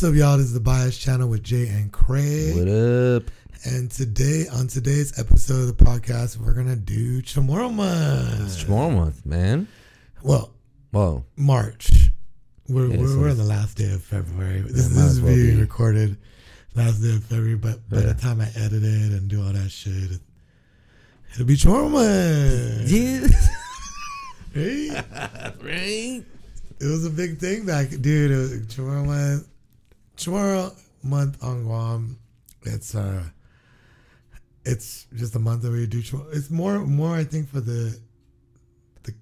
What's up, y'all? This is the Bias Channel with Jay and Craig. What up? And today, on today's episode of the podcast, we're gonna do Chamorro month. It's Chamorro month, man. Well, Whoa. March. We're, Yeah, we're, so we're on the last day of February. This, this is as well being be. recorded last day of February, but by Yeah. the time I edit it and do all that shit, it, it'll be Chamorro month. Yeah. Right? right? It was a big thing back, dude. It was Chamorro month. Chamorro month on Guam. It's uh, it's just a month that we do. It's more, more I think for the the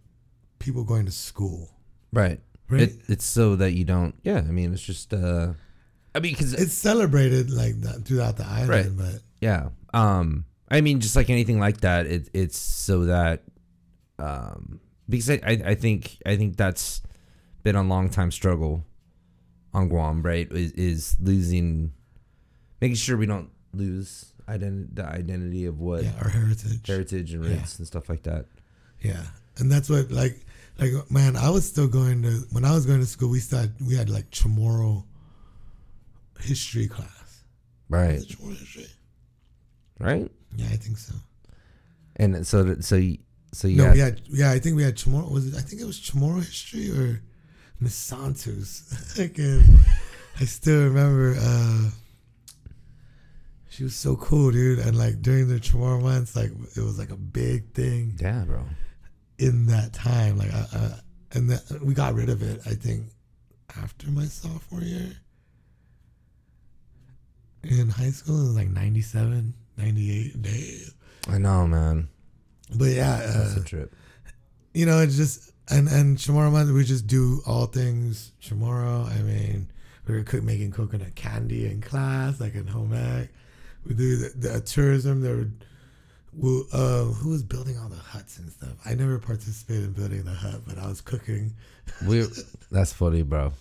people going to school, Right. right? It, it's so that you don't. Yeah. I mean, it's just. uh I mean, because it's celebrated like that throughout the island, Right. but yeah. Um. I mean, just like anything like that, it, it's so that. Um. Because I, I, I think I think that's been a long time struggle on Guam, right? Is, is losing, making sure we don't lose ident- the identity of what yeah, our heritage. heritage and Yeah. roots and stuff like that. Yeah, and that's what like like man, I was still going to when I was going to school. We started we had like Chamorro history class. Right. Chamorro history. Right. Yeah, I think so. And so so you, so you no, we had yeah, I think we had Chamorro. Was it? I think it was Chamorro history or Miss Santos. Uh, I still remember. uh She was so cool, dude, and like during the Chamorro months, like it was like a big thing yeah, bro. in that time. Like, I, I, and that, we got rid of it. I think after my sophomore year in high school, it was like 97, 98 days. I know, man. But yeah, That's uh, a trip. you know, it's just and and Chamorro month we just do all things Chamorro. I mean, we were cook, making coconut candy in class, like in home ec. We do the, the tourism. There, were, well, uh, who was building all the huts and stuff? I never participated in building the hut, but I was cooking. We that's funny, bro.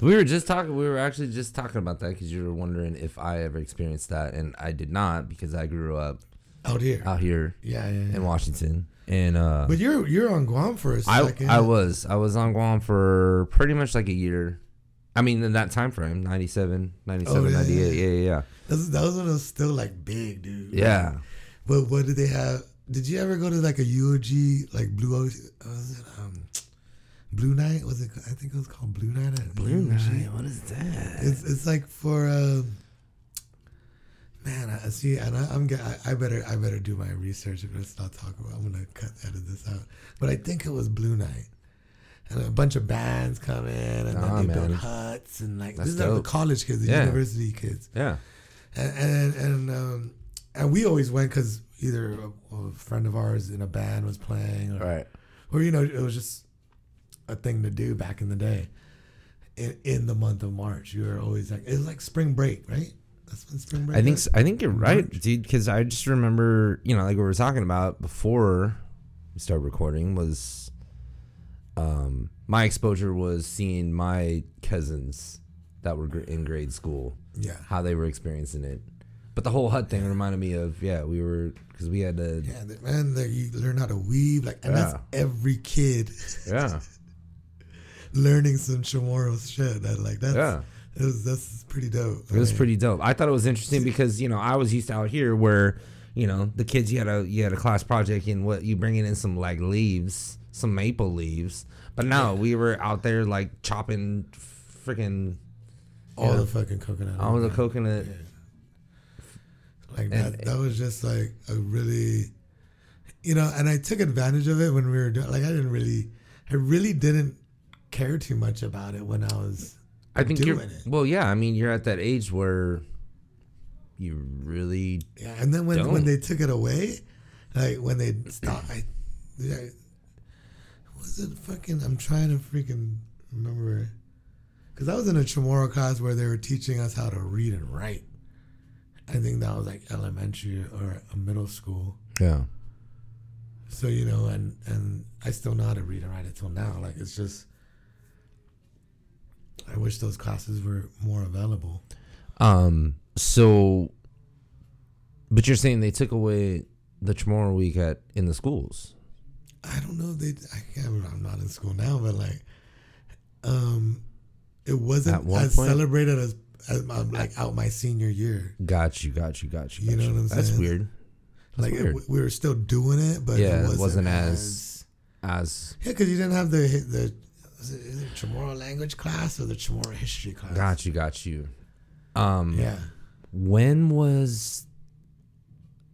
We were just talking. We were actually just talking about that because you were wondering if I ever experienced that, and I did not because I grew up Out here, out here yeah, yeah, yeah. in Washington, and uh, But you're you're on Guam for a second. I I was I was on Guam for pretty much like a year. I mean, in that time frame, 97, 97, Oh, yeah, 98. yeah. Yeah, yeah, yeah. That was, that was when it was still like big, dude. Yeah. But what did they have? Did you ever go to like a UOG like Blue Ocean? Was it um Blue Night? Was it? I think it was called Blue Night. At UOG. What is that? It's it's like for um, man. I see, and I, I'm get. I, better I better do my research. If let's not talk about. I'm gonna cut edit this out. But I think it was Blue Night. And a bunch of bands come in, and Nah, then they build huts, and like That's these are the college kids, the Yeah. university kids Yeah. and and and, um, and we always went because either a, a friend of ours in a band was playing, or, Right. or you know, it was just a thing to do back in the day. In, in the month of March, you were always like it was like spring break, right? That's when spring break. I think I think you're right, March. dude. Because I just remember, you know, like we were talking about before we started recording was, um, my exposure was seeing my cousins that were in grade school Yeah, how they were experiencing it. But the whole hut thing reminded me of yeah, we were because we had to yeah, the- man. You learn how to weave, like, and that's every kid yeah learning some Chamorro shit. That like that's yeah. It was that's pretty dope. It was pretty dope. I thought it was interesting because you know I was used to out here where you know the kids you had a you had a class project and what you bringing in some like leaves, some maple leaves, but no, we were out there like chopping freaking all yeah. the fucking coconut. all the Yeah. coconut. like And- that that was just like a really you know and i took advantage of it when we were doing like i didn't really i really didn't care too much about it when i was I think you're it. well, yeah. I mean, you're at that age where you really yeah and then when when Don't. they took it away like when they stopped i yeah, was it fucking i'm trying to freaking remember because i was in a chamorro class where they were teaching us how to read and write i think that was like elementary or a middle school yeah So you know, and and I still know how to read and write until now. Like it's just, I wish those classes were more available. Um. So, but you're saying they took away the Chamorro week at in the schools? I don't know. They I can't. I'm not in school now, but like, um, it wasn't as point? celebrated as, as um, like out my senior year. Got you, got you, got you. You got know what I'm saying? That's weird. That's like it, we were still doing it, but Yeah, it it wasn't, wasn't as- as As yeah, because you didn't have the the is it, is it Chamorro language class or the Chamorro history class. got you, got you. Um, Yeah, when was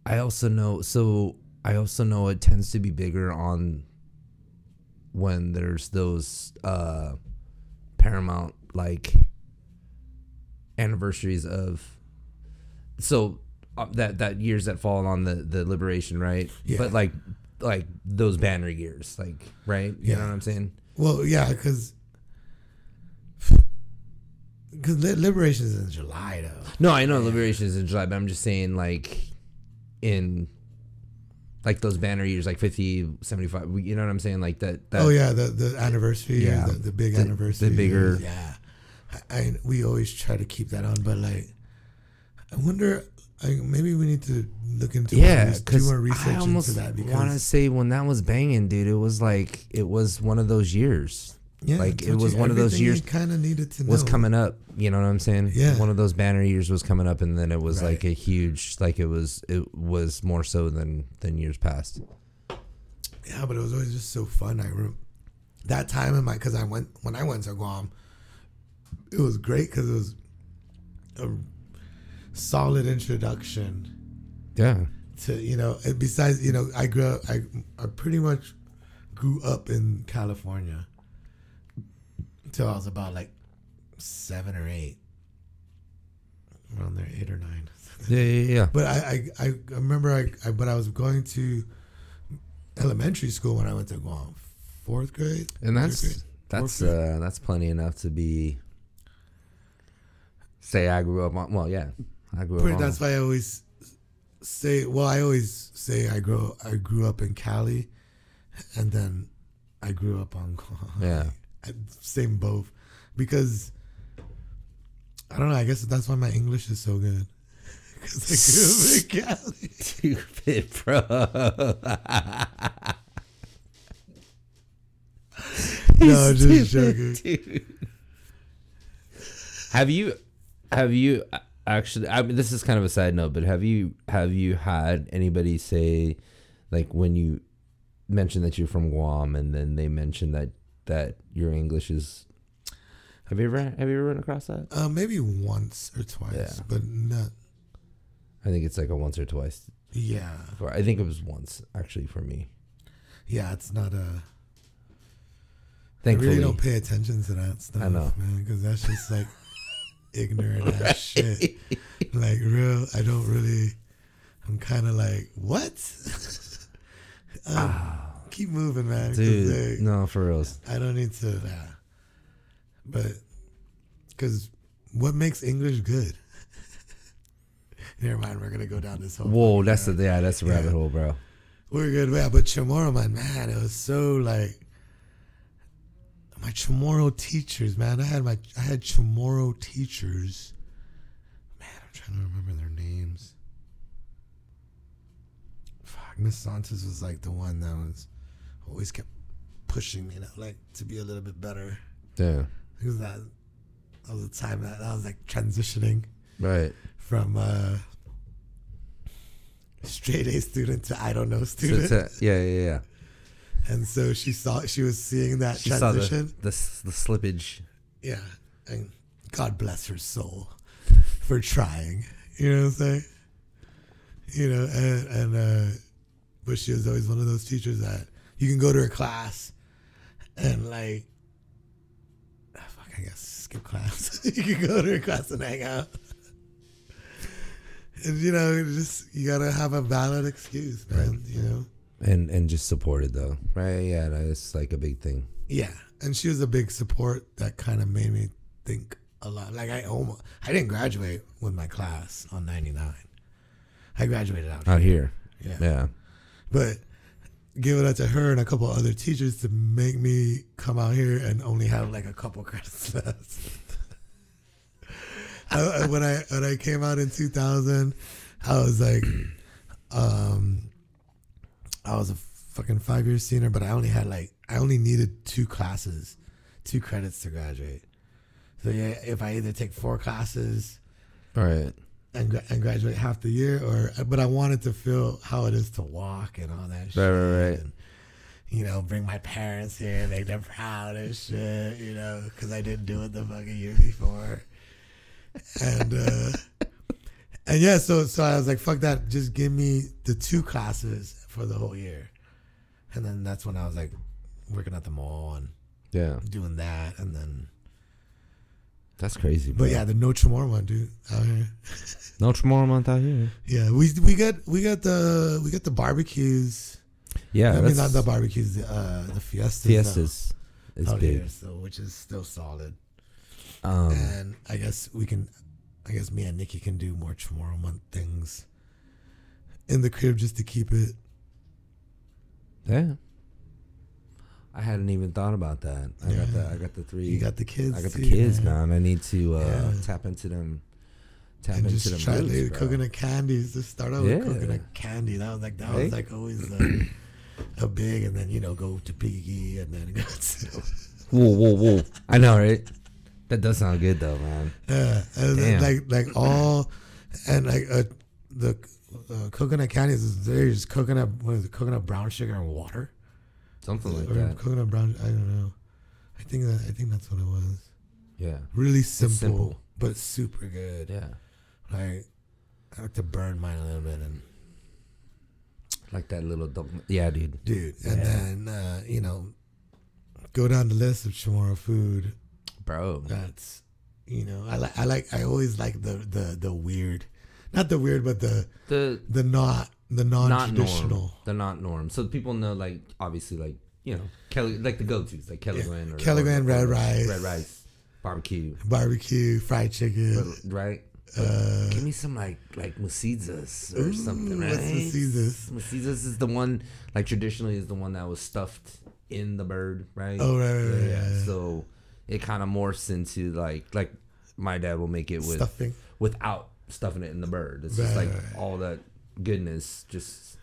I also know so I also know it tends to be bigger on when there's those uh paramount like anniversaries of so uh, that that years that fall on the the liberation right Yeah. but like like those banner years like right you know what i'm saying well, yeah, because because liberation is in July though. No, I know Liberation is in July, but I'm just saying like in like those banner years, like 50, 75, you know what I'm saying? Like that. that oh yeah, the the anniversary, Yeah. the, the big The- anniversary, the bigger- yeah. I, I we always try to keep that on, but like, I wonder, I, maybe we need to look into Yeah, res- do because more research I almost into that want to because say when that was banging, dude, it was like it was one of those years yeah, like, it was you- one of those years kind of needed to was coming up. You know what I'm saying? Yeah. One of those banner years was coming up, and then it was Right. like a huge, like it was, it was more so than than years past. Yeah, but it was always just so fun. I remember that time in my because I went when I went to Guam, it was great because it was a solid introduction Yeah. to you know. And besides, you know, I grew up. I I pretty much grew up in California until I was about like seven or eight, around there, eight or nine. Yeah, yeah, yeah. But I, I, I remember I, I, but I was going to elementary school when I went to Guam, fourth grade. And that's grade. that's uh that's plenty enough to be. Say I grew up on. Well, yeah, I grew up. That's why I always say. Well, I always say I grow. I grew up in Cali, and then I grew up on Guam. Yeah. I- same both, because I don't know. I guess that's why my English is so good. Because I grew up in Cali. Stupid, bro. No, just joking. dude. Have you, have you actually? I mean, this is kind of a side note, but have you have you had anybody say, like, when you mention that you're from Guam, and then they mention that that your English is. Have you ever have you ever run across that? Uh, maybe once or twice, Yeah. but not. I think it's like a once or twice. Yeah, I think it was once actually for me. yeah. It's not a. Thankfully, I really don't pay attention to that stuff, I know. man, because that's just like ignorant ass shit. Like real, I don't really. I'm kind of like what? um, keep moving, man. Ah. dude. like, No, for real. I don't need to. Uh, but because what makes English good? Never mind. We're gonna go down this whole. Whoa, that's the road. yeah, that's a rabbit Yeah. hole, bro. We're good, yeah. But Chamorro, man, man, it was so like my Chamorro teachers, man. I had my I had Chamorro teachers. Man, I'm trying to remember their names. Fuck, Miss Santos was like the one that was always kept pushing me, you know, like to be a little bit better. Yeah, Because that that was the time that I was like transitioning right. from uh straight A student to I don't know student. it's a- yeah, yeah, yeah. And so she saw she was seeing that She saw the, transition. the the slippage. yeah. And God bless her soul for trying. You know what I'm saying? You know, and and uh but she was always one of those teachers that you can go to her class and like ah, fuck I guess skip class. you can go to her class and hang out. And you know, just you gotta have a valid excuse, man. You know? And and just supported though, right? Yeah, that's like a big thing. Yeah, and she was a big support that kind of made me think a lot. Like I almost, I didn't graduate with my class on '99. I graduated out Out here. here, Yeah. yeah, but give it up to her and a couple other teachers to make me come out here and only have like a couple credits left. I- when I when I came out in 2000, I was like, um, I was a fucking five year senior, but I only had like I only needed two classes, two credits to graduate. So yeah, if I either take four classes Right. and, and graduate half the year, or but I wanted to feel how it is to walk and all that shit. Right, right, right. And, you know, bring my parents here, make them proud and shit. You know, because I didn't do it the fucking year before. And uh and yeah, so so I was like, fuck that, just give me the two classes for the whole year. And then that's when I was like working at the mall and Yeah. doing that, and then That's crazy. Bro. but yeah, the No Chamorro one, dude, out here. no Chamorro month out here. Yeah, we we got we got the we got the barbecues. Yeah. I mean, not the barbecues, the uh, the fiestas. Fiestas is out big. here, so which is still solid. Um, and I guess we can, I guess me and Nikki can do more Chamorro month things in the crib just to keep it. Yeah. I hadn't even thought about that. I got the I got the three. You got the kids. I got the too, kids, man. man. I need to uh, Yeah. tap into them. Tap And into just them try roots, coconut candies. Just start out Yeah. with coconut candy. That was like that Right? was like always a, a big, and then you know go to Piggy, and then go to Whoa, whoa, whoa! I know, right? That does sound good though, man. Yeah, and Damn. like like all, and like uh, the uh, coconut candies is there just coconut what is it coconut brown sugar and water Something like or that. coconut brown I don't know. I think that I think that's what it was. Yeah, Really simple, simple. but super good. yeah. Like I like to burn mine a little bit and Like that little dog. Yeah, dude. dude, and Yeah. then uh, you know go down the list of Chamorro food. Bro. That's you know I like I like I always like the the the weird, not the weird, but the The the not the non-traditional. The not norm. So people know, like, obviously, like, you know, Kelly, like the go tos, like Kelly Yeah. Or kelaguen, or- red rice. red rice, barbecue, barbecue, fried chicken. right? Uh, Give me some like like Masizas or Ooh, something, right? what's? Masizas is the one like traditionally is the one that was stuffed in the bird, right? oh right, right, right, yeah, yeah, yeah. So it kind of morphs into like like my dad will make it with stuffing. without stuffing it in the bird. It's just Right, like right, all that goodness just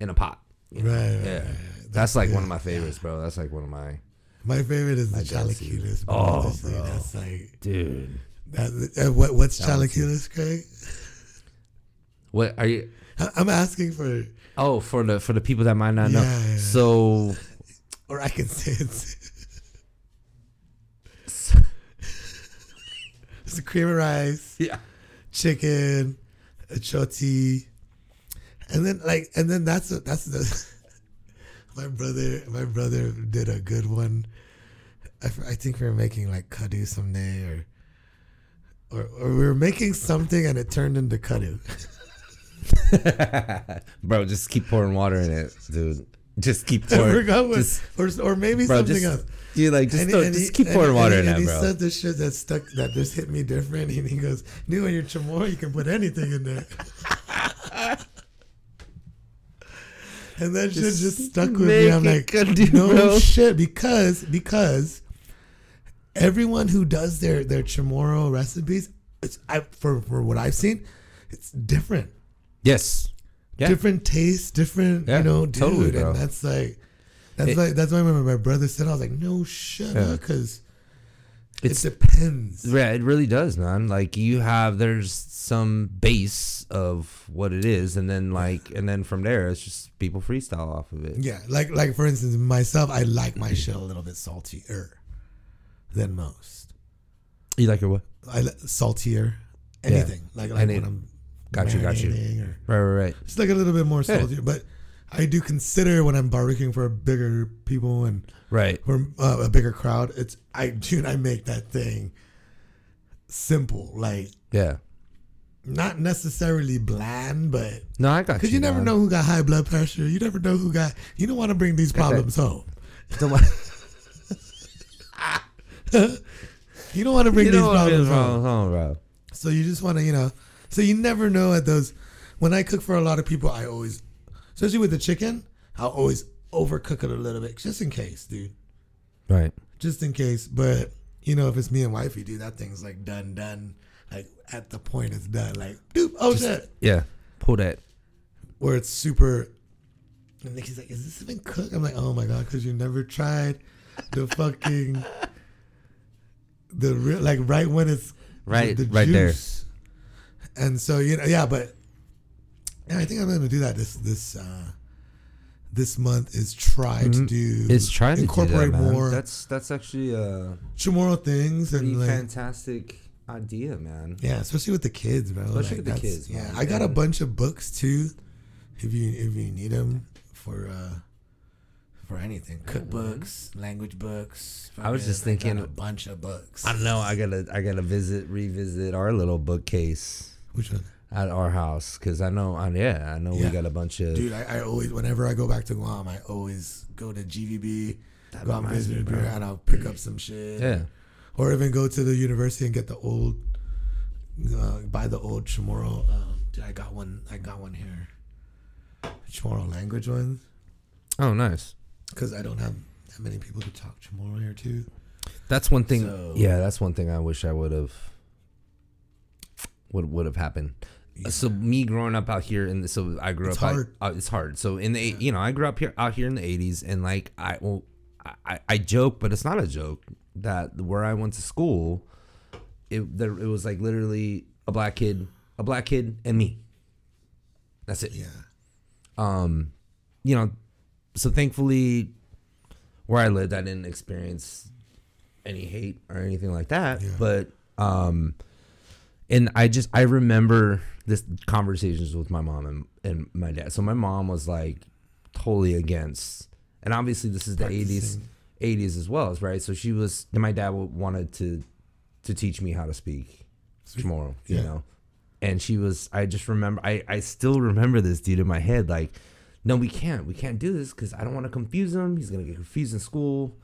in a pot. you know? Right, right, Yeah. right, right. That's like one of my favorites, bro. That's like one of my My favorite is the chalakiles. bro. Oh, Honestly, bro. that's like dude. that. Uh, what what's one's Craig? What are you? I- I'm asking for, Oh, for the for the people that might not know. Yeah, yeah. So or I can say it. It's a cream of rice, yeah. Chicken, a choti, and then like, and then that's a, that's the. my brother, my brother did a good one. I think we were making like kadu someday, or, or or we were making something and it turned into kadu. bro, just keep pouring water in it, dude. Just keep I pouring. forgot what, just, or, or maybe bro, something just, else. Dude, like just, And he- throw, and just he- keep pouring and water he- in and that, he said this shit that stuck that just hit me different, and he goes, "Knew when you're chamorro, you can put anything in there." and that shit Just just stuck with me. I'm it like, good, dude, no bro." shit, because because everyone who does their their chamorro recipes, it's I for for what I've seen, it's different, yes. Yeah. different taste, different, Yeah, you know, dude, totally, bro. and that's like. That's It- like that's why when my brother said I was like no shut Yeah. up because It's it depends. Yeah, it really does, man. Like you have there's some base of what it is, and then like and then from there it's just people freestyle off of it. Yeah, like like for instance, myself, I like my shit a little bit saltier than most. You like your what? I saltier, anything like like Any- when I'm Got you, got you. or Right, right, right. just like a little bit more Yeah. saltier. But I do consider when I'm barbecuing for bigger people and Right. for uh, a bigger crowd, it's I dude, I make that thing simple, like Yeah. not necessarily bland, but No, I got you. because you, never man. know who got high blood pressure. You never know who got. You don't want to bring these problems home. You don't want to bring you these problems home. wrong, bro. So you just want to, you know. So you never know at those. When I cook for a lot of people, I always, especially with the chicken, I'll always overcook it a little bit just in case, dude. Right. Just in case. But you know, if it's me and wifey, dude, that thing's like done, done. Like at the point it's done. Like, dude, oh shit. Yeah. Pull that. Where it's super. And Nikki's like, "Is this even cooked?" I'm like, "Oh my god," because you never tried the fucking the real like right when it's Right, the right there. And so you know, yeah, but yeah, I think I'm gonna do that this this uh this month is try to Mhm. do It's trying to incorporate that, more That's that's actually a Chamorro things and like fantastic idea, man. yeah, especially with the kids, bro. Especially Like, with the that's- kids, Yeah, man. I got a bunch of books too. If you if you need them for uh for anything, cookbooks, language books. I was just fucking- thinking- a bunch of books. I know. I gotta I gotta visit revisit our little bookcase Which one? At our house because I know. I, yeah, I know Yeah. we got a bunch of. Dude, I, I always, whenever I go back to Guam, I always go to GVB, That Guam Visitor. Bureau, and I'll pick up some shit. yeah, Or even go to the university and get the old, uh, buy the old Chamorro. Um, dude, I got one. I got one here. Chamorro language ones, Oh, nice. because I don't have that many people to talk Chamorro here too. That's one thing. So- yeah, that's one thing I wish I would have. Would would have happened. So me growing up out here, and so I grew It's up. hard. uh, it's hard. So in the you know I grew up here out here in the '80s, and like I well I, I joke, but it's not a joke that where I went to school, it there it was like literally a black kid, a black kid, and me. That's it Yeah, um you know so thankfully where i lived i didn't experience any hate or anything like that Yeah. but um and i just i remember this conversations with my mom and, and my dad. So my mom was like totally against and obviously this is the 80s 80s as well right? So she was and my dad wanted to to teach me how to speak Chamorro you Yeah. know? And she was i just remember i i still remember this dude in my head like no we can't we can't do this because i don't want to confuse him he's gonna get confused in school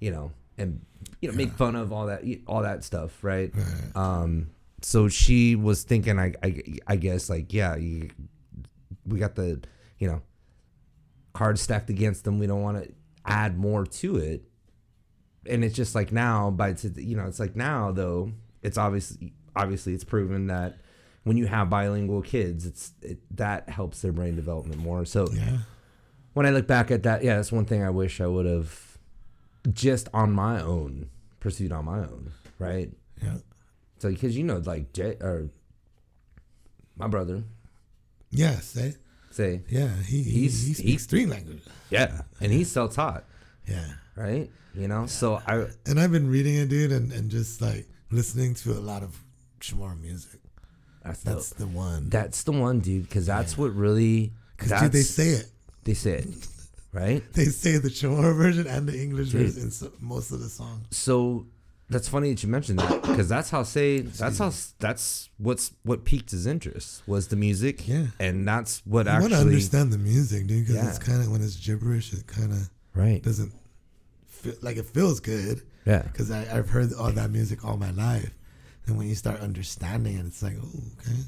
you know? And you know make fun of all that all that stuff right? Right. um so she was thinking i i, I guess like yeah you, we got the you know cards stacked against them. We don't want to add more to it. And it's just like now by you know it's like now though it's obviously obviously it's proven that when you have bilingual kids it's it, that helps their brain development more. So yeah, when i look back at that yeah that's one thing i wish i would have just on my own pursued on my own right? Yeah, so because you know like Jay or my brother yeah. Say, say yeah. He he, He's- he speaks three languages. yeah and he's self-taught Yeah. right you know so i And I've been reading it, dude, and, and just like listening to a lot of Chamorro music. that's That's the the one. that's the one dude because that's what really Because dude, they say it. they say it right They say the Chamorro version and the English Dude. version in so, most of the songs. so that's funny that you mentioned that because that's how say that's how that's what's what piqued his interest was the music. Yeah. and that's what I want to actually understand the music, dude, because it's kind of when it's gibberish, it kind of right. doesn't feel like it feels good. Yeah. Because I've heard all that music all my life. And when you start understanding it, it's like, oh, okay.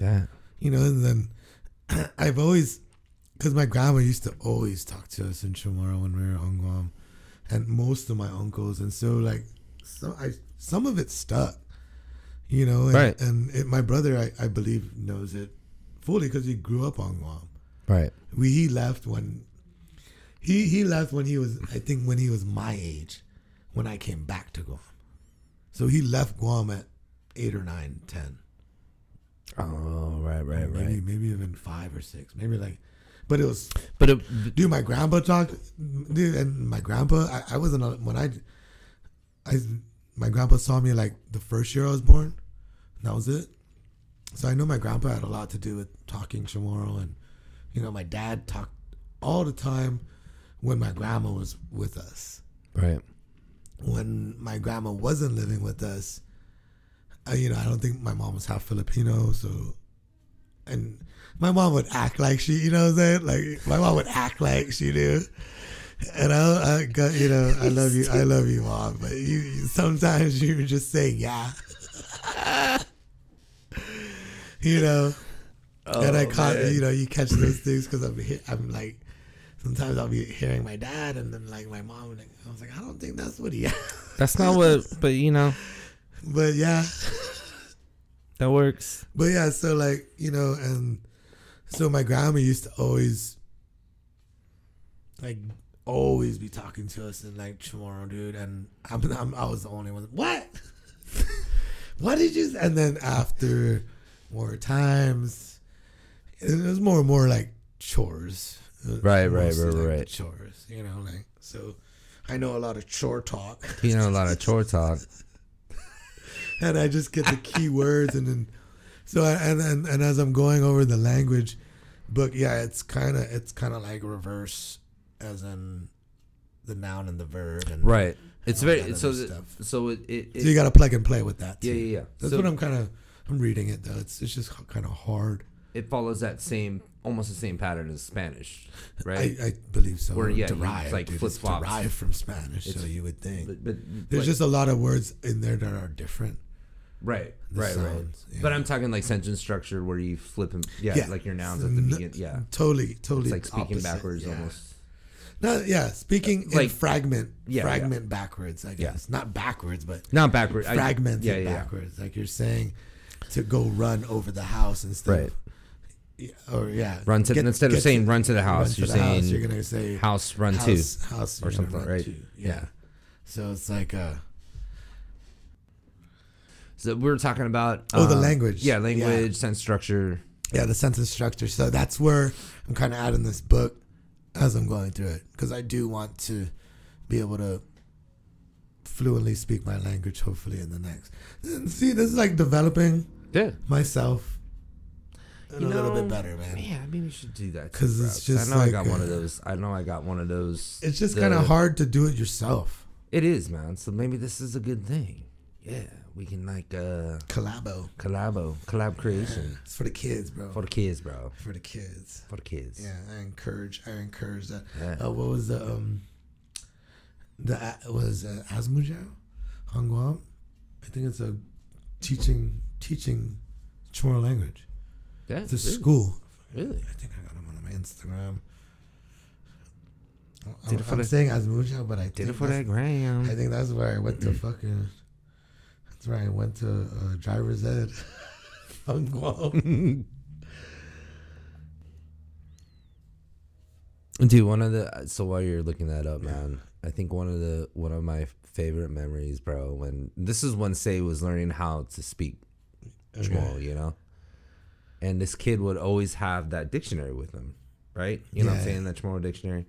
yeah. You know, and then I've always, because my grandma used to always talk to us in Chamorro when we were on Guam, and most of my uncles, and so like, so I some of it stuck, you know, and, Right. and it, my brother, I, I believe, knows it fully because he grew up on Guam. right We he left when he he left when he was I think when he was my age, when I came back to Guam, so he left Guam at eight or nine, ten oh right right maybe right maybe even five or six, maybe like, but it was but it, dude. My grandpa talked, dude, and my grandpa. I, I wasn't when I, I my grandpa saw me like the first year I was born. and That was it. So I know my grandpa had a lot to do with talking Chamorro, and you know my dad talked all the time when my grandma was with us. right When my grandma wasn't living with us, I, you know, I don't think my mom was half Filipino, so and my mom would act like she, you know what I'm saying? Like my mom would act like she knew. And I, I got, you know, I love you, I love you, mom. But you, you sometimes you just say, yeah, you know. and I oh, caught, you know, you catch those things because I'm, I'm like, sometimes I'll be hearing my dad, and then like my mom, like, I was like, I don't think that's what he. that's not what but you know but yeah, that works But yeah, so like, you know, and so my grandma used to always like always be talking to us in like Chamorro, dude. And I'm, I'm I was the only one. What? what did you? And then after more times, it was more and more like chores. Right, right, right, like, right. Chores, you know, like so. I know a lot of chore talk, You know a lot of chore talk. and I just get the key words, and then so I, and, and and as I'm going over the language book, yeah, it's kind of it's kind of like reverse, as in the noun and the verb, and Right. It's very so the, stuff. so it, it, it So you got to plug and play with that. Too. yeah yeah yeah. That's so what I'm kind of. I'm reading it though. It's it's just kind of hard. it follows that same almost the same pattern as Spanish, right? I, I believe so. Where, yeah, derived, like flip It's flops. derived from Spanish, so you would think. but, but There's like- just a lot of words in there that are different. right, the right, right. sounds, yeah. But I'm talking like sentence structure where you flip them, yeah, Yeah. like your nouns at the beginning, yeah. Totally, totally. It's like speaking opposite, backwards yeah. almost. No, yeah, speaking in Like- fragment, Yeah, fragment backwards. I Yeah. guess not backwards, but Not backwards. Fragmented yeah, yeah, yeah. backwards. Like you're saying, to go run over the house instead Right. of, or yeah, Run to get- instead of saying to- run to the house, to you're the saying house, you're gonna say house run to. house, house or something, right? to. Yeah. Yeah. So it's like uh So we were talking about Oh, the um, language. Yeah, Yeah. language, sense structure. yeah, the sentence structure. So that's where I'm kind of adding this book as I'm going through it because I do want to be able to fluently speak my language. Hopefully, in the next. See, this is like developing Yeah. myself a You little bit better, man. Yeah, maybe we should do that because it's just I know like, I got one of those. I know I got one of those. It's just kind of hard to do it yourself. It is, man. So maybe this is a good thing. Yeah, we can like uh Collabo. collabo, collab creation It's for the kids, bro. for the kids, bro. For the kids. For the kids. Yeah, I encourage. I encourage that. Yeah. Uh, what was the um the uh, was uh, Asmujao on Guam? I think it's a teaching teaching Chamorro language. Yeah, It's a really, school. Really? I think I got him on my Instagram. Did I'm, it for I'm the- saying Asmujao, but I Did think it for that gram. I think that's where I went to fucking. That's where I went to uh, driver's ed Guam. Dude, one of the so while you're looking that up, man, I think one of the one of my favorite memories, bro, when this is when Say was learning how to speak Chamorro, you know, and this kid would always have that dictionary with him, right? You know what I'm saying? That Chamorro dictionary.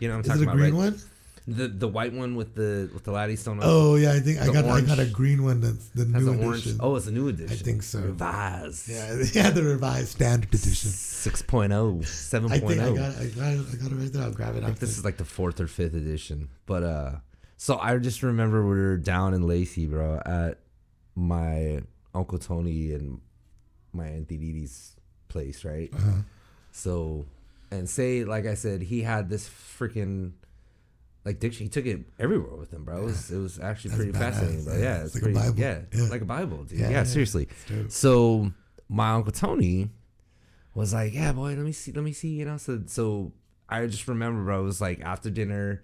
You know what I'm Is talking it a about, green right? one? The the white one with the with the latte stone. on- Oh yeah, I think I got orange. I got a green one. That's the has new orange. edition. Oh, it's a new edition. I think so. Revised. Yeah, yeah, the revised standard edition. 6.0, 7.0. I think I got, I got, it, I got it right there. I'll grab it I think this is like the fourth or fifth edition. But uh so I just remember we were down in Lacey, bro, at my Uncle Tony and my Auntie Didi's place, right? Uh-huh. So and say like I said, he had this freaking like diction. He took it everywhere with him, bro. It was, it was actually That's pretty fascinating, bro. yeah. Yeah, It's it's, like a pretty, Bible. Yeah, Yeah. like a Bible, dude. Yeah, Yeah, seriously. So my uncle Tony was like, "Yeah, boy, let me see, let me see," you know. So so I just remember, bro, it was like after dinner,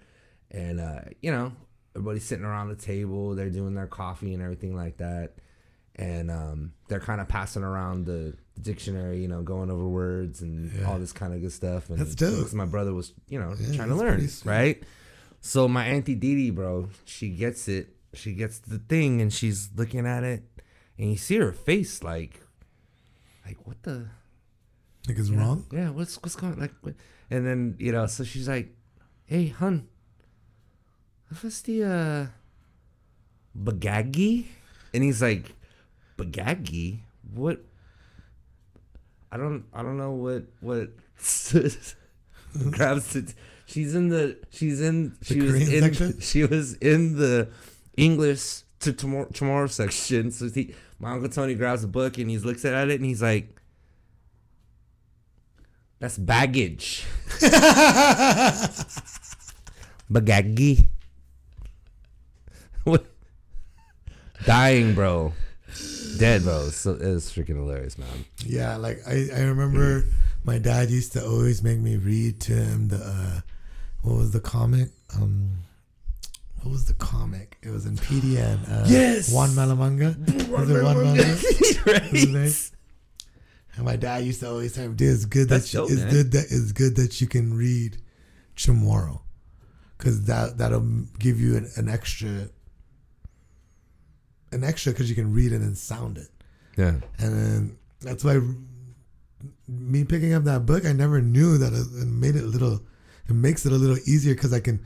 and uh, you know, everybody's sitting around the table, they're doing their coffee and everything like that, and um, they're kind of passing around the dictionary, you know, going over words and Yeah. all this kind of good stuff. And That's dope. Because my brother was, you know, Yeah, trying to learn, right? So my auntie Didi, bro, she gets it. She gets the thing and she's looking at it, and you see her face like, like what the Think it's you know? wrong? Yeah, what's what's going like? What? And then you know, so she's like, "Hey, hun, what's the uh, bagagi?" And he's like, "Bagagi? What?" I don't I don't know what what grabs it. She's in the she's in she was Korean in section? she was in the English to Chamorro Chamorro section. So he my uncle Tony grabs a book and he looks at it and he's like, "That's baggage." Bagagi. What? Dying, bro. Dead, bro. So it was freaking hilarious, man. Yeah, like I, I remember my dad used to always make me read to him the uh, what was the comic? Um, what was the comic? It was in PDN. Uh, Yes! Juan Malimanga. Was it Juan Malimanga? right? And my dad used to always tell me, "Dude, it's good That's that you, dope, it's man. good that it's good that you can read Chamorro." because that that'll give you an, an extra, an extra because you can read it and sound it, Yeah. and then that's why me picking up that book, I never knew that it, it made it a little, it makes it a little easier because I can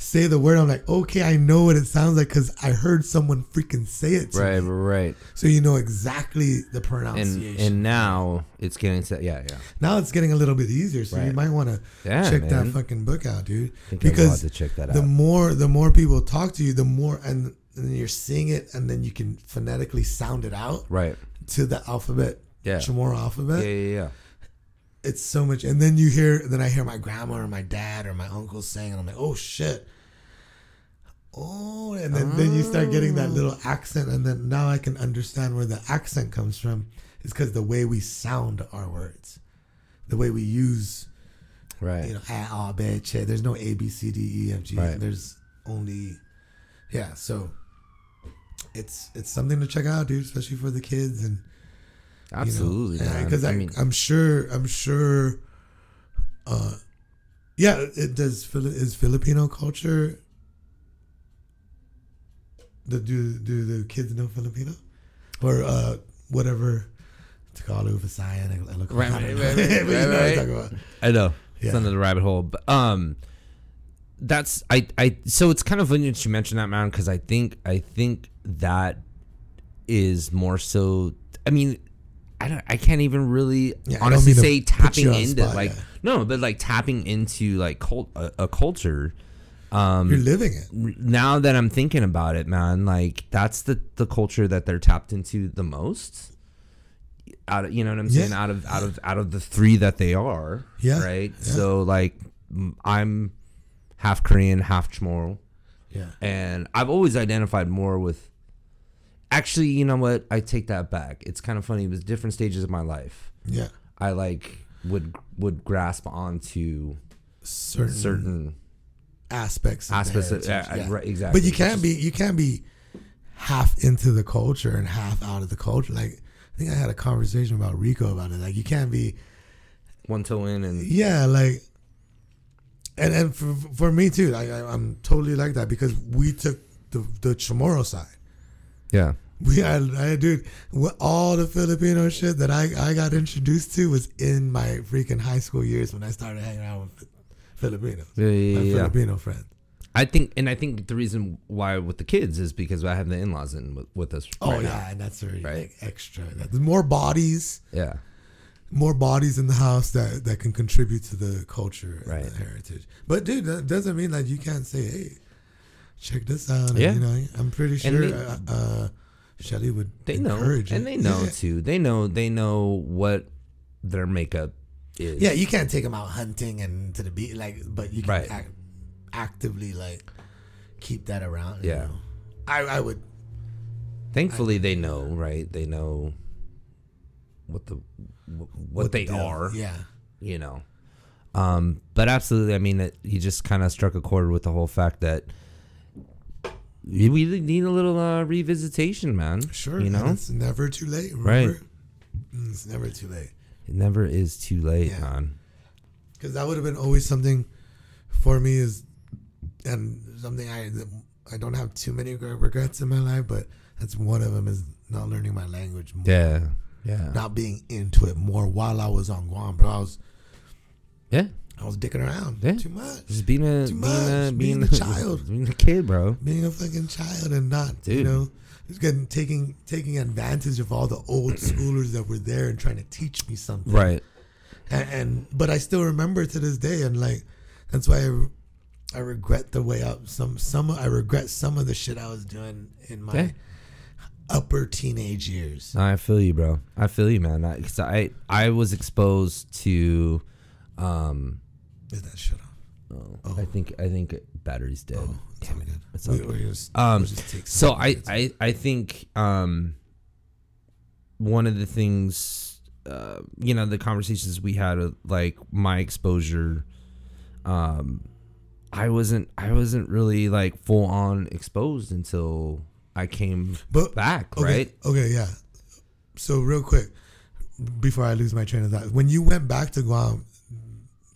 say the word. I'm like, okay, I know what it sounds like because I heard someone freaking say it to Right. me. Right. So you know exactly the pronunciation. and now it's getting yeah yeah now it's getting a little bit easier, so you might want to yeah check that fucking book out, dude. I think I'm because to check that the more the more people talk to you, the more and, and you're seeing it, and then you can phonetically sound it out Right. to the alphabet, Yeah. Chamorro Yeah alphabet. yeah yeah. It's so much, and then you hear, then I hear my grandma or my dad or my uncle saying, and I'm like, oh shit. Oh, and then, then you start getting that little ah. accent, and then now I can understand where the accent comes from. Is because the way we sound our words, the way we use Right. you know, A, A, B, C. There's no A, B, C, D, E, F, G. Right. There's only, yeah. So it's it's something to check out, dude, especially for the kids and Absolutely. because I I, mean, I'm sure I'm sure, uh, yeah. It does. Is Filipino culture? The, do do the kids know Filipino, or uh whatever? Tagalog, Visayan, Ilocano. Right, I don't right, know. right, right, you know right. I know. Yeah. It's under the rabbit hole. But um that's I I so it's kind of funny that you mentioned that man because I think I think that is more so I mean I don't I can't even really Yeah, honestly to say tapping into spot, like yeah. no but like tapping into like cult a, a culture um You're living it. now that I'm thinking about it, man, like that's the the culture that they're tapped into the most. Out of you know what I'm saying? Yeah. Out of out of out of the three that they are, Yeah, right. So like, I'm half Korean, half Chamorro, Yeah. and I've always identified more with. Actually, you know what? I take that back. It's kind of funny. It was different stages of my life. Yeah. I like would would grasp onto Certain, certain aspects. Of aspects of yeah, yeah. right, exactly. But you can't be you can't be half into the culture and half out of the culture. Like I think I had a conversation about Rico about it. Like you can't be one toe in and yeah like and and for, for me too. Like I, I'm totally like that because we took the the Chamorro side. Yeah. We had, I dude, all the Filipino shit that I, I got introduced to was in my freaking high school years when I started hanging out with Filipinos, Yeah, yeah, my yeah. Filipino friends. I think, and I think the reason why with the kids is because I have the in-laws in with, with us. Oh right yeah, now. and that's very Right. extra. There's more bodies, yeah, more bodies in the house that that can contribute to the culture and Right. the heritage. But dude, that doesn't mean that you can't say, "Hey, check this out." And, Yeah. you know, I'm pretty sure they- uh, uh, Shelly would they know, encourage and they know Yeah. too. They know, they know what their makeup is. Yeah, you can't take them out hunting and to the beach, like, but you can Right. act, actively like keep that around. Yeah. know. I I would. Thankfully, they know, right? They know what the what, what they the are. Yeah. you know. Um, but absolutely, I mean, it, you just kind of struck a chord with the whole fact that we need a little uh, revisitation, man. Sure. you know, it's never too late. Right. Remember? Mm, It's never too late. it never is too late, Yeah. man. because that would have been always something for me is and something i i don't have too many regrets in my life but that's one of them is not learning my language more Yeah, yeah, not being into it more while i was on guam bro i was yeah. I was dicking around Yeah. too much Just being a Too being a being, being a child. being a kid, bro. being a fucking child and not you know just getting taking taking advantage of all the old schoolers that were there and trying to teach me something Right. and, and but I still remember to this day, and like that's why I, I regret the way up some some I regret some of the shit I was doing in my upper teenage years. I feel you, bro. I feel you, man. I, cause I I was exposed to, um, Is that shut off? oh, I think I think battery's dead. Oh, it's all good. It's all good. just- Um, we'll just take So I. I I think um one of the things uh you know the conversations we had uh, like my exposure um I wasn't I wasn't really like full on exposed until I came but back, okay, right? Okay, yeah. So real quick, before I lose my train of thought, when you went back to Guam,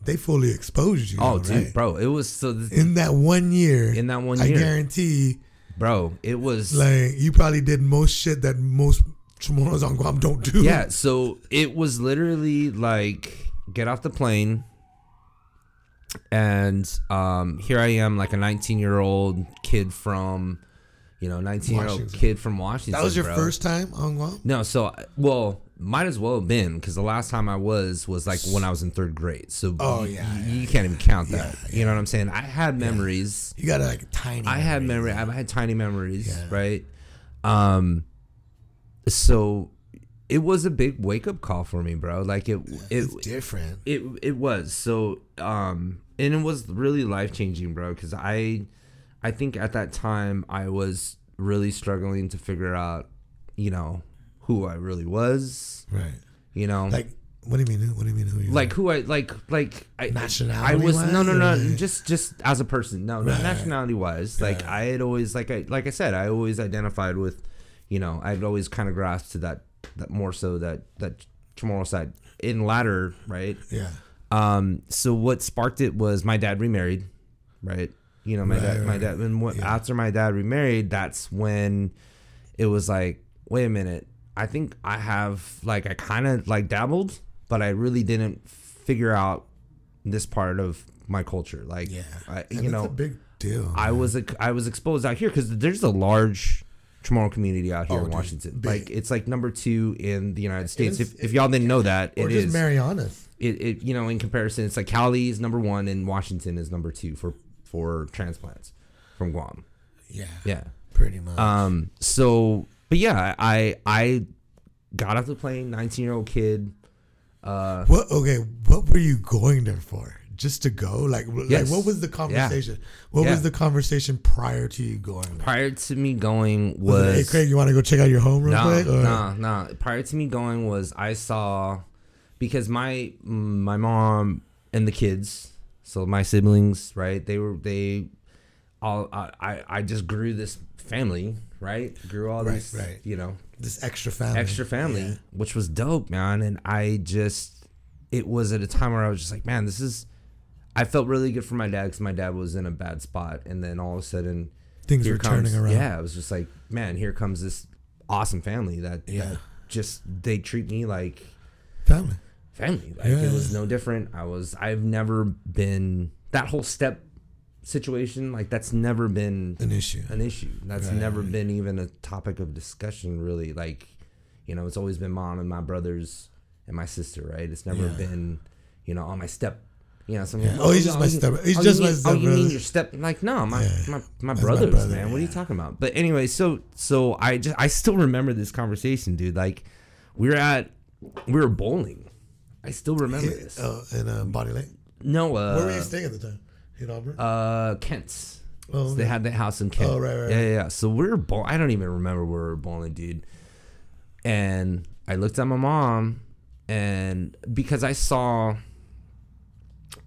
they fully exposed you. Oh, dude, right? bro, it was so. Th- In that one year, in that one year, I guarantee, bro, it was like you probably did most shit that most Chamorros on Guam don't do. yeah. So it was literally like get off the plane, and um, here I am, like a 19 year old kid from, you know, 19 year old kid from Washington. that was your bro. first time on Guam. No, so well, might as well have been because the last time I was was like when I was in third grade. So Oh, y- yeah, y- yeah, you can't even count that. Yeah, You know what I'm saying? I had memories. You got a, like tiny. I had memory. I had tiny memories, Yeah. right? Um, so it was a big wake up call for me, bro. Like it, it, It's different. it, it was. So, um, and it was really life changing, bro. Because I, I think at that time I was really struggling to figure out, you know, who I really was. Right. You know, Like, what do you mean? What do you mean? Who you like who I like like I I Nationality was no no no or- just just as a person no Right. nationality wise like Yeah. I had always like I like I said I always identified with you know I'd always kind of grasped to that that more so that that Chamorro side in latter right Yeah. um so what sparked it was my dad remarried right you know my Right, dad my dad and what, yeah. after my dad remarried that's when it was like wait a minute I think I have like I kind of like dabbled but I really didn't figure out this part of my culture like Yeah. I, you know a big deal. I man. was I was exposed out here because there's a large Chamorro community out here Oh, in Washington. Like it's like number two in the United States. is- If, if y'all didn't know that, it is. or it just is. Marianas. it, it you know in comparison, it's like Cali is number one and Washington is number two for for transplants from Guam. Yeah. Yeah. Pretty much. Um. So, but yeah, I I got off the plane, 19 year old kid. Uh. what? Okay. What were you going there for? Just to go? Like, Yes. like what was the conversation? What Yeah. was the conversation prior to you going there? Prior to me going Was it, hey, Craig, you want to go check out your home real no, quick? No, no. Prior to me going was I saw because my my mom and the kids, so my siblings, right? They were they all I I, I just grew this family, right? Grew all Right, this, right. you know, This extra family. extra family, Yeah. which was dope, man. And I just, it was at a time where I was just like, man, this is. I felt really good for my dad because my dad was in a bad spot, and then all of a sudden, Things were comes, turning around. Yeah, it was just like, man, here comes this awesome family that, Yeah. that just they treat me like Family. family. Like Yeah. it was no different. I was I've never been that whole step situation. Like that's never been An issue. an issue. That's Right. never been even a topic of discussion, really. Like, you know, it's always been mom and my brothers and my sister, right? It's never Yeah. been, you know, on my step. You know, some Yeah. Oh, he's just my step- he's oh, just my step Oh, you mean your step? Like, no, my Yeah. my, my That's my brothers, brother, man. What are you talking about? But anyway, so so I just I still remember this conversation, dude. Like, we were at we were bowling. I still remember this. Oh, in uh, Bonney Lake. No, uh, Where were you staying at the time? In Auburn. uh, Kent's. oh, So they had that house in Kent. Oh, right, right, Yeah, yeah, yeah. So we are bowl. I don't even remember where we were bowling, dude. And I looked at my mom, and because I saw,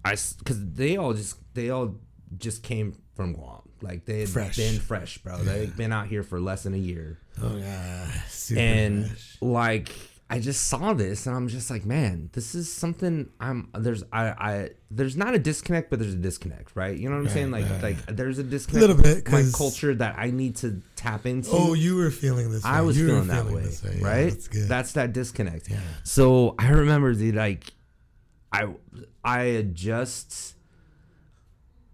I because they all just they all just came from Guam, like they had Fresh. been fresh, bro. They'd been out here for less than a year, oh yeah. Super and fresh. like I just saw this, and I'm just like, man, this is something. I'm there's I I there's not a disconnect, but there's a disconnect, right? You know what I'm Right, saying? Like right. like there's a disconnect. a Little bit, my culture that I need to tap into. Oh, you were feeling this. I way. was You feeling that way, this Yeah, right? That's good. That's that disconnect. Yeah. So I remember, dude, like I I had just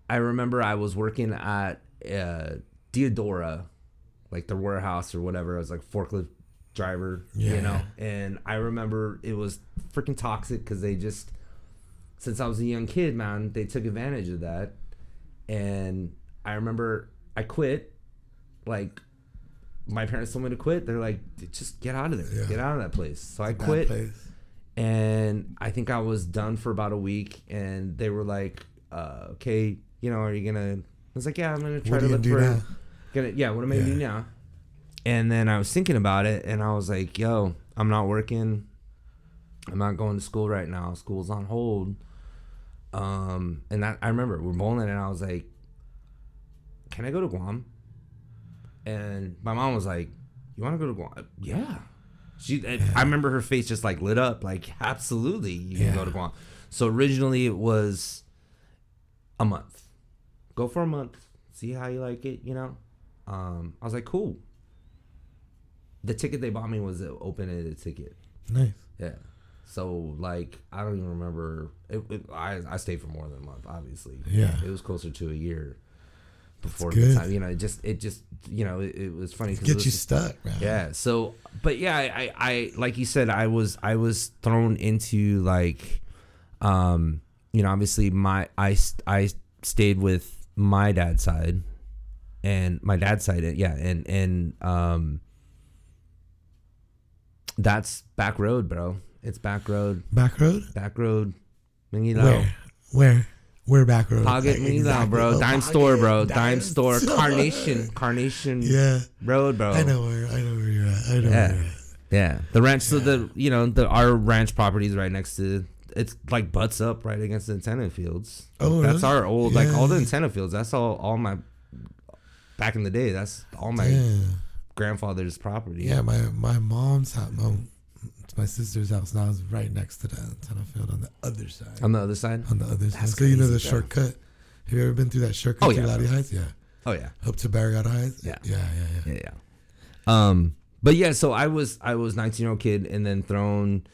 I remember I was working at uh, Diodora, like the warehouse or whatever. I was like forklift driver, Yeah. you know. And I remember it was freaking toxic because they just since I was a young kid, man, they took advantage of that. And I remember I quit, like my parents told me to quit. They're like, just get out of there, Yeah. get out of that place. So I quit and I think I was done for about a week, and they were like, uh, "Okay, you know, are you gonna?" I was like, "Yeah, I'm gonna try What to look for." now? Gonna, yeah, what am I gonna do now? And then I was thinking about it, and I was like, "Yo, I'm not working. I'm not going to school right now. School's on hold." Um, and that I remember we're bowling, and I was like, "Can I go to Guam?" And my mom was like, "You want to go to Guam?" Yeah. She, I remember her face just like lit up, like absolutely, you can go to Guam. So originally it was a month. Go for a month, see how you like it. You know, um, I was like, cool. The ticket they bought me was an open-ended ticket. Nice. Yeah. So like I don't even remember. It, it, I I stayed for more than a month. Obviously. Yeah. It was closer to a year before the time. You know, it just it just you know it, it was funny. 'cause it Get was you just- stuck, man. yeah. So, but yeah, I, I, I, like you said, I was, I was thrown into like, um, you know, obviously my, I, I stayed with my dad's side, and my dad's side, yeah, and and um, that's back road, bro. It's back road, Back road. back road. Where? Where? Where back road? Pocket Like, exactly. bro. Dime Pocket, store, bro. Dime, dime store. store. Carnation. Carnation Yeah, Road, bro. I know where. I know where you're at. I know Yeah. where you're at. Yeah, the ranch. So the you know the our ranch property is right next to. It's like butts up right against the antenna fields. Oh, that's really? our old like all the Yeah. antenna fields. That's all all my back in the day. That's all my Yeah. Grandfather's property. Yeah, my my mom's house, my, my sister's house now is right next to the antenna field on the other side. On the other side. on the other side. That's So you know the bro. shortcut. Have you ever been through that shortcut Oh, to yeah, Latte. Heights? Yeah, Oh yeah. up to Barrigada Heights. Yeah. yeah, yeah, yeah. Yeah, yeah. Um, but yeah, so I was I was 19 year old kid and then thrown,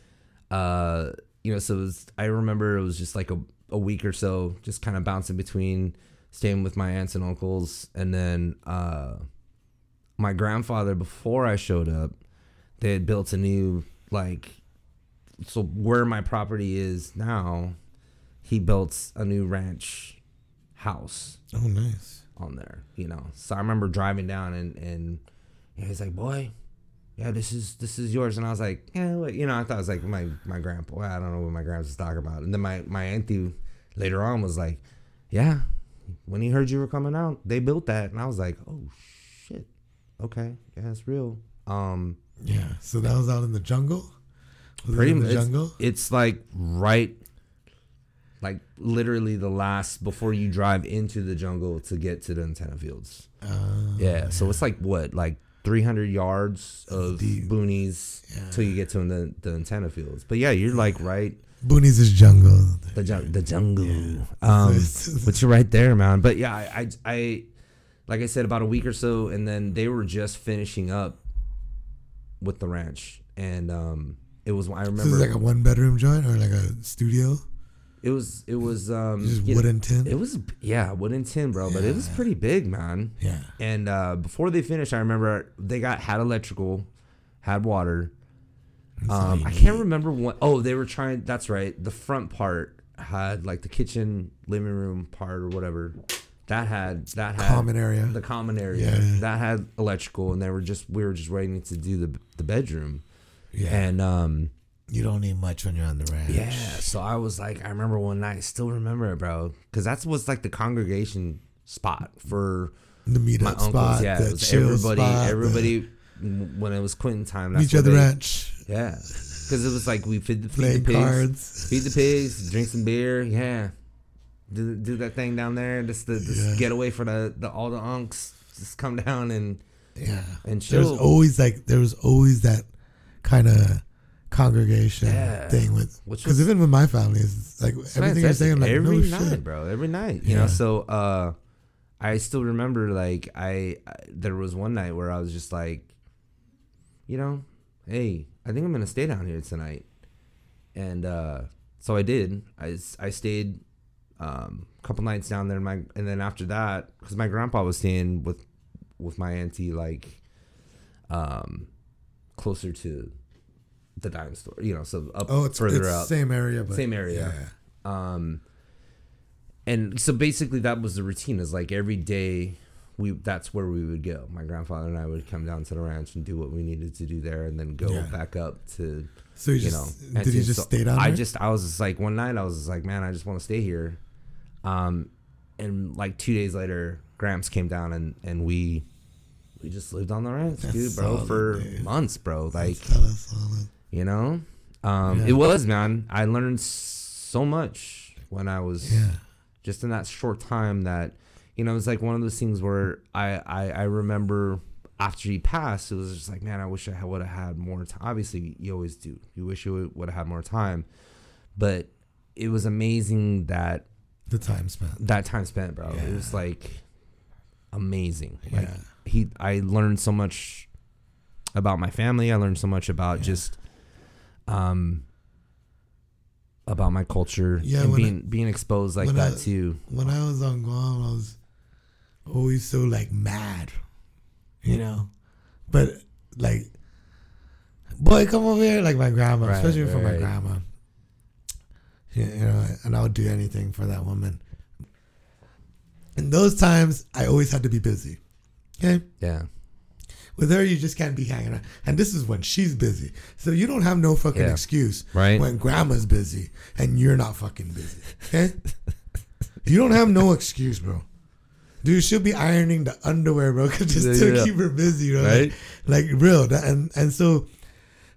uh, you know, so it was, I remember it was just like a, a week or so, just kind of bouncing between staying with my aunts and uncles, and then uh, my grandfather before I showed up, they had built a new like, so where my property is now, he built a new ranch house Oh, nice. on there, you know. So I remember driving down and and he's like, "Boy, yeah, this is this is yours," and I was like, "Yeah, what-" you know, I thought it was like my my grandpa. I don't know what my grandpa was talking about. And then my my auntie later on was like, "Yeah, when he heard you were coming out, they built that," and I was like, "Oh shit, okay, yeah, it's real." Um, Yeah. So that was out in the jungle. Was pretty much jungle. It's like right, like literally the last before you drive into the jungle to get to the antenna fields. Uh, Yeah, so it's like what, like 300 yards of deep. boonies Yeah. till you get to the, the antenna fields. But yeah, you're like right Boonies is jungle. the jung- the jungle. Yeah. Um, but you're right there, man. But yeah, I, I I like I said about a week or so, and then they were just finishing up with the ranch, and um, it was I So remember it's like a one bedroom joint or like a studio. it was it was um Just you know, wooden tin. it was yeah wooden tin, bro, but it was pretty big, man. yeah. And uh, before they finished, I remember they got had electrical, had water. Um, I can't remember what. Oh, they were trying. That's right. The front part had like the kitchen, living room part or whatever. That had that had Common area. the common area Yeah. that had electrical, and they were just we were just waiting to do the the bedroom. Yeah. And um, you don't need much when you're on the ranch. yeah, so I was like, I remember one night, I still remember it, bro, because that's what's like the congregation spot for The meetup my uncles. spot. yeah, the it was chill everybody, spot, the everybody. When it was quitting time, that's meet you at the they- ranch. Yeah, because it was like we feed the, feed the pigs, cards. feed the pigs, drink some beer. Yeah, do do that thing down there. Just the just Yeah. get away for the, the all the unks. Just come down and Yeah. and There's chill. always like there was always that kind of congregation Yeah. thing with because even with my family is like It's everything you're saying like every no night, shit. bro. Every night, you Yeah. know. So uh, I still remember like I, I there was one night where I was just like, you know, hey, I think I'm gonna stay down here tonight, and uh, so I did. I I stayed um, a couple nights down there. My and then after that, because my grandpa was staying with with my auntie like um closer to the dime store, you know, so up Oh, it's further it's out. same area, but Same area. Yeah. Um, and so basically that was the routine. Is like every day, we that's where we would go. My grandfather and I would come down to the ranch and do what we needed to do there, and then go Yeah. back up to So you you just know. did you just so stay down I there? just I was just like one night I was just like man I just want to stay here, um, and like two days later Gramps came down and and we. We just lived on the ranch, That's dude, bro, solid, for dude. months, bro. Like, you know um Yeah. it was man i learned so much when i was Yeah. just in that short time that you know it's like one of those things where i i, I remember after he passed, it was just like, man, I wish I would have had more time. Obviously, you always do. You wish you would have had more time, but it was amazing that The time spent. that time spent, bro. It was like amazing. Like Yeah. he, I learned so much about my family. I learned so much about Yeah. just, um, about my culture Yeah, and being being exposed like that I- too. When I was on Guam, I was always so like mad, you know. But like, boy, come over here, like my grandma, Right, especially for my right. grandma. You know, and I would do anything for that woman. In those times, I always had to be busy. Okay. Yeah, With her, you just can't be hanging around. And this is when she's busy. So you don't have no fucking Yeah. excuse right. when grandma's busy and you're not fucking busy. Okay? you don't have no excuse, bro. Dude, she'll be ironing the underwear, bro, 'cause just to Yeah. keep her busy, bro. Right? Like, like real. That- And and so,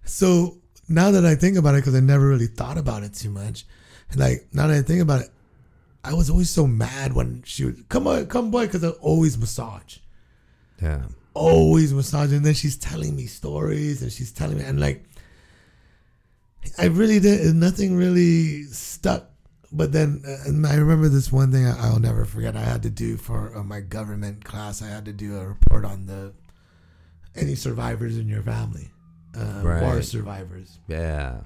so now that I think about it, because I never really thought about it too much. Like now that I think about it, I was always so mad when she would come on, come boy, because I always massage yeah, always massage, And then she's telling me stories and she's telling me, and like, I really did, nothing really stuck. But then uh, and I remember this one thing I, I'll never forget. I had to do for uh, my government class, I had to do a report on the any survivors in your family, uh, war survivors. yeah.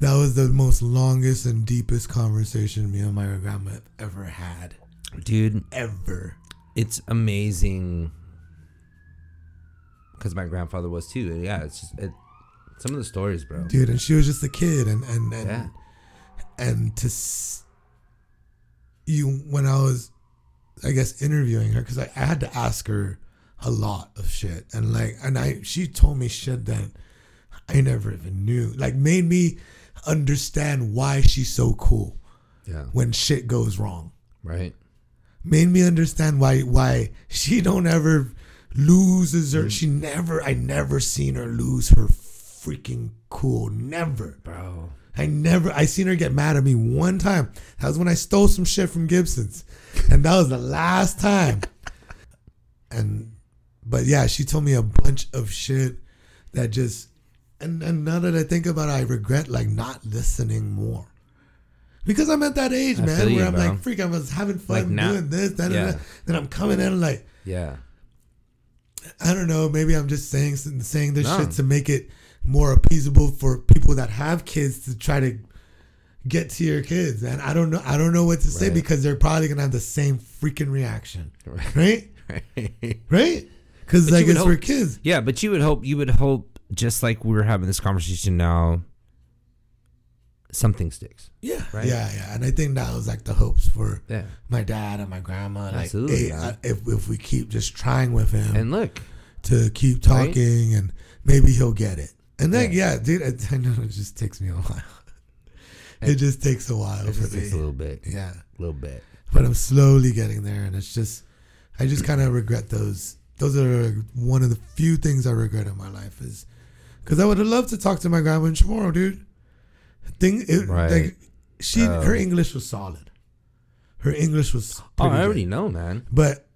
That was the most longest and deepest conversation me and my grandma ever had. Dude, Ever. it's amazing because my grandfather was too. Yeah, it's just it, some of the stories, bro. dude and she was just a kid and and and, Yeah. and to s- you when i was i guess interviewing her because I, I had to ask her a lot of shit and like and i she told me shit that i never even knew like made me understand why she's so cool Yeah, when shit goes wrong right. made me understand why why she don't ever loses her mm-hmm. she never i never seen her lose her freaking cool never Bro, I never I seen her get mad at me one time. That was when I stole some shit from Gibson's. And that was the last time. And but yeah, she told me a bunch of shit that just and, and now that I think about it, I regret like not listening more. Because I'm at that age, I man, where you, I'm bro. like, freak, I was having fun Like now- doing this, da, yeah. da. then I'm coming in like, yeah, I don't know, maybe I'm just saying saying this No. shit to make it more appeasable for people that have kids to try to get to your kids. And I don't know, I don't know what to say because they're probably gonna have the same freaking reaction, right. right? Right? Because like it's for kids. yeah. But you would hope you would hope just like we were having this conversation now. Something sticks. Yeah, Right. yeah, yeah. And I think that was like the hopes for Yeah. my dad and my grandma. Like, Absolutely, hey. I- if if we keep just trying with him And look, to keep Right? talking, and maybe he'll get it. And then Yeah. yeah, dude, I, I know it just takes me a while. It just takes a while it just takes a little bit, Yeah, a little bit. but I'm slowly getting there, and it's just, I just kind of regret those. Those are one of the few things I regret in my life is, because I would have loved to talk to my grandma in Chamorro, dude. Thing, it, Right. like, she, Um, her English was solid. Her English was. Oh, I good. already know, man. But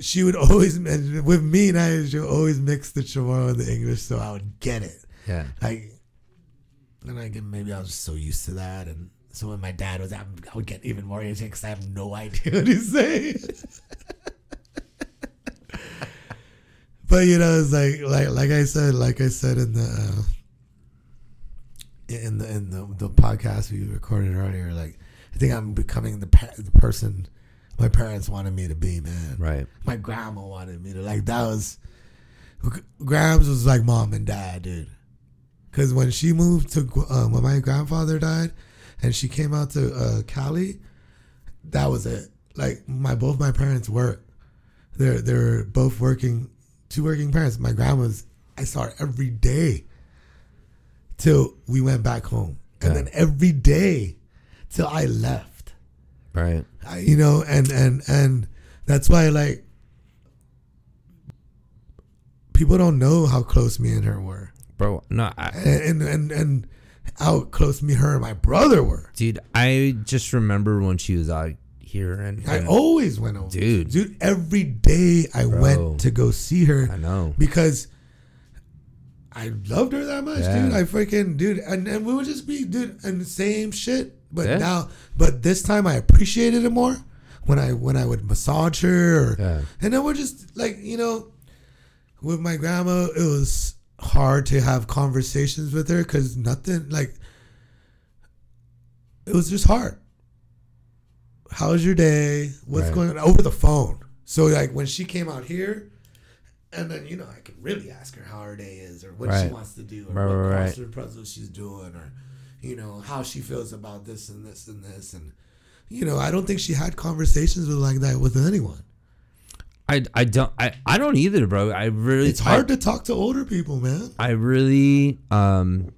she would always, with me and I, she would always mix the Chamorro and the English, so I would get it. Yeah. Like, and I get maybe I was just so used to that, and so when my dad was, out, I would get even more irritated because I have no idea what he's saying. But you know, it's like, like, like I said, like I said in the. Uh, in the in the, the podcast we recorded earlier, like I think I'm becoming the pa- the person my parents wanted me to be, man. Right. My grandma wanted me to like that was Grams was like mom and dad, dude. Because when she moved to um, when my grandfather died, and she came out to uh, Cali, that was it. Like my both my parents work. They're they're both working, two working parents. My grandma's I saw her every day till we went back home, and Yeah. then every day till I left. Right. I, you know, and and and that's why like people don't know how close me and her were, Bro, no, I, and and and how close me, her, and my brother were. dude, I just remember when she was out here, and, I always went over, Dude. Dude, every day I Bro. went to go see her I know. because I loved her that much, Yeah. dude. I freaking dude, and, and we would just be dude and the same shit. But Yeah. now, but this time I appreciated it more when I when I would massage her, or, Yeah. and then we're just like you know, with my grandma, it was hard to have conversations with her because nothing like it was just hard. How's your day? What's Right. going on over the phone? So like when she came out here, and then you know I can really ask her how her day is, or what she wants to do, or Right, what right, right. crossword puzzle she's doing, or you know how she feels about this and this and this, and you know I don't think she had conversations with like that with anyone. I, I don't I, I don't either, bro. I really It's hard to talk to older people, man. I, I really um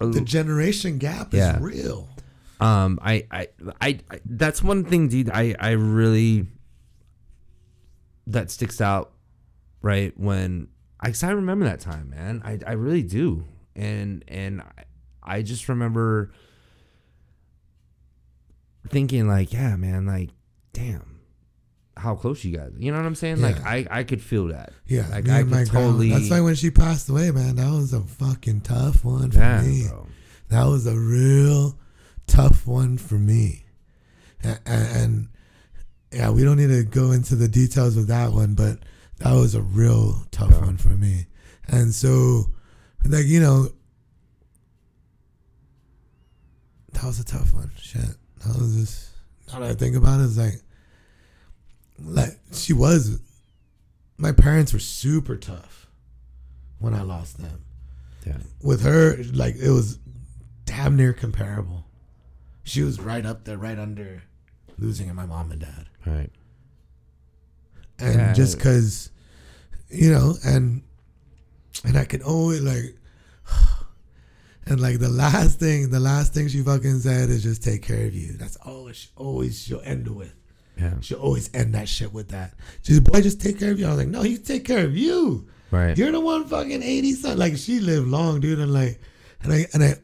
The generation gap Yeah. is real. Um I, I I I that's one thing, dude. I I really that sticks out, right? When I, 'cause I remember that time, man. I I really do, and and I, I just remember thinking like, yeah, man, like, damn, how close you guys. You know what I'm saying? Like, I I could feel that. Yeah, like I could my totally. That's why when she passed away, man, that was a fucking tough one for yeah, me. bro. That was a real tough one for me. And, and yeah, we don't need to go into the details of that one, but that was a real tough Yeah. one for me. And so, like, you know, that was a tough one. Shit. That was just, now that I think about it, it's like, like, she was, my parents were super tough when I lost them Yeah. with her, like it was damn near comparable. She was right up there, right under losing my mom and dad, Right. and Yeah. just because, you know, and and I could always like, and like the last thing, the last thing she fucking said is just take care of you. That's always she always she'll end with. Yeah. She'll always end that shit with that. She's boy, just take care of you. I was like, no, he take care of you. Right. You're the one fucking eighty something. Like she lived long, dude, and like, and I and I,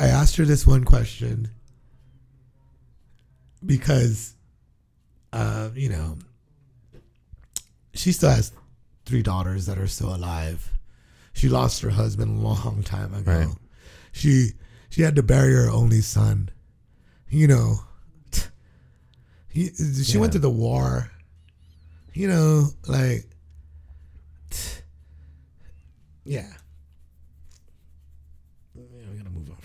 I asked her this one question because, uh, you know, she still has three daughters that are still alive. She lost her husband a long time ago. Right. She she had to bury her only son. You know, he, she went to the war. You know, like yeah. Yeah, we're gonna move on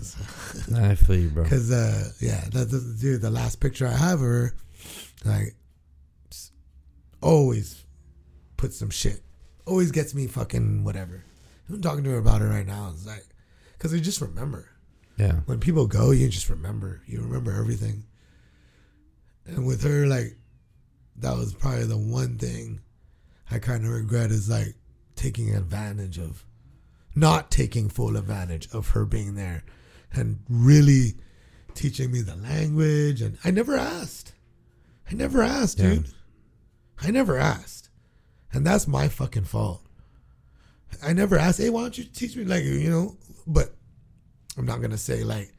because, I feel you, bro. because, uh, yeah, that, that, dude, the last picture I have of her, like, always put some shit, always gets me fucking whatever. I'm talking to her about it right now. It's like, because we just remember Yeah. when people go, you just remember. You remember everything. And with her, like, that was probably the one thing I kind of regret is like taking advantage of, not taking full advantage of her being there and really teaching me the language. And I never asked. I never asked, Yeah. dude. I never asked. And that's my fucking fault. I never asked, hey, why don't you teach me, like, you know, but I'm not gonna say like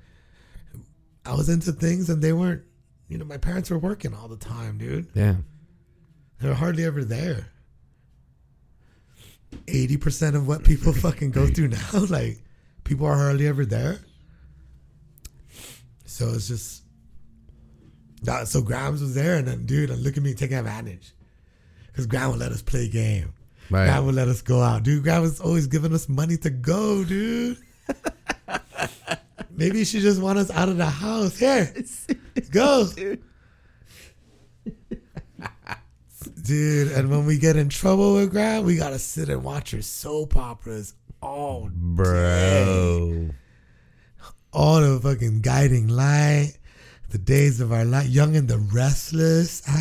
I was into things and they weren't. You know, my parents were working all the time, dude. Yeah. They were hardly ever there. Eighty percent of what people fucking go through now, like people are hardly ever there. So it's just that. So Grams was there, and then dude, and look at me taking advantage, because Graham would let us play game. Right. Graham would let us go out, dude. Graham was always giving us money to go, dude. Maybe she just want us out of the house. Here, go, dude. And when we get in trouble with Graham, we gotta sit and watch her soap operas all Bro. All the fucking guiding light, the days of our life, young and the restless. I,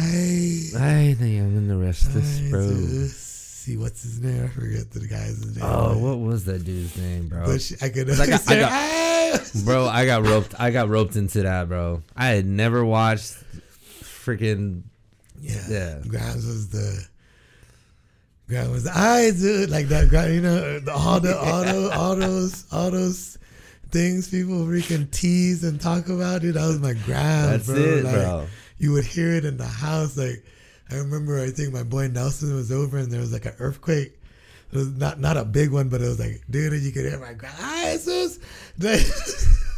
I think I'm in the restless, I bro. see what's his name. I forget the guy's name. Oh, what was that dude's name, bro? But she, I could I got- I got-! Bro, I got roped. I got roped into that, bro. I had never watched freaking yeah, Yeah. Grimes was the. Grimes was I dude like that. Grimes, you know, the, all the all those all those all those things people freaking tease and talk about, dude. That was my grand, That's bro. it, Like, bro. You would hear it in the house. Like I remember, I think my boy Nelson was over, and there was like an earthquake. It was not not a big one, but it was like, dude, you could hear my Jesus. It's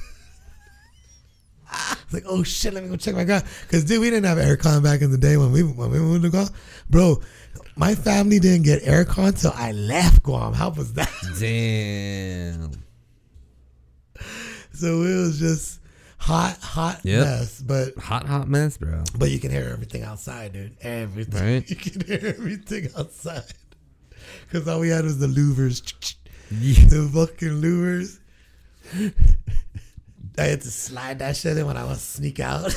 like, oh shit, let me go check my ground. Cause dude, we didn't have aircon back in the day when we when we moved to Guam. Bro, my family didn't get aircon till I left Guam. How was that? Damn. So it was just hot, hot Yep. mess. But Hot, hot mess, bro. but you can hear everything outside, dude. Everything. Right. You can hear everything outside. Cause all we had was the louvers. Yeah. The fucking louvers. I had to slide that shit in when I was sneak out.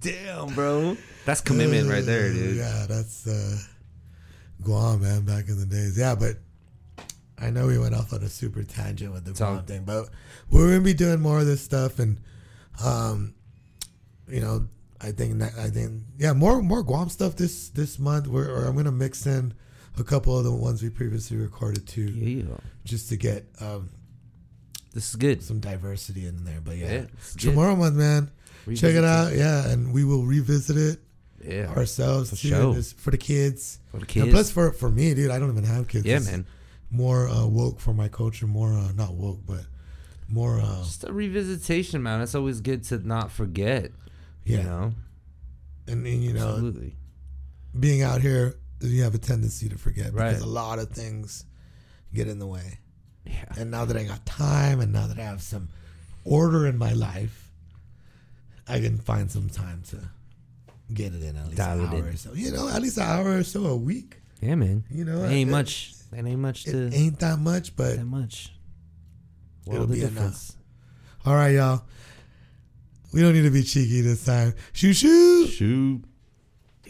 Damn, bro. That's commitment right there, dude. Yeah, that's uh, Guam, man, back in the days. Yeah, but I know we went off on a super tangent with the Guam thing, but we're gonna be doing more of this stuff, and um, you know, I think that I think yeah, more more Guam stuff this this month. We're or I'm gonna mix in a couple of the ones we previously recorded too, Yeah. just to get um, This is good. some diversity in there. But yeah, Yeah, Chamorro month, man, check it Revisit out. Yeah, and we will revisit it Yeah. ourselves For too, sure. for the kids. For the And kids. plus, for for me, dude, I don't even have kids. yeah, man. More uh, woke for my culture. More uh, not woke, but more. Uh, Just a revisitation, man. It's always good to not forget. yeah, You know? and, and you know, Absolutely. being out here, you have a tendency to forget Right. because a lot of things get in the way. Yeah. And now that I got time, and now that I have some order in my life, I can find some time to get it in at least Dial an hour or so. You know, at least an hour or so a week. Yeah, man. You know, That ain't it- much. That ain't much It to. ain't that much, but that much. It'll World of be enough. all right, y'all. We don't need to be cheeky this time. Shoo shoo. Shoot.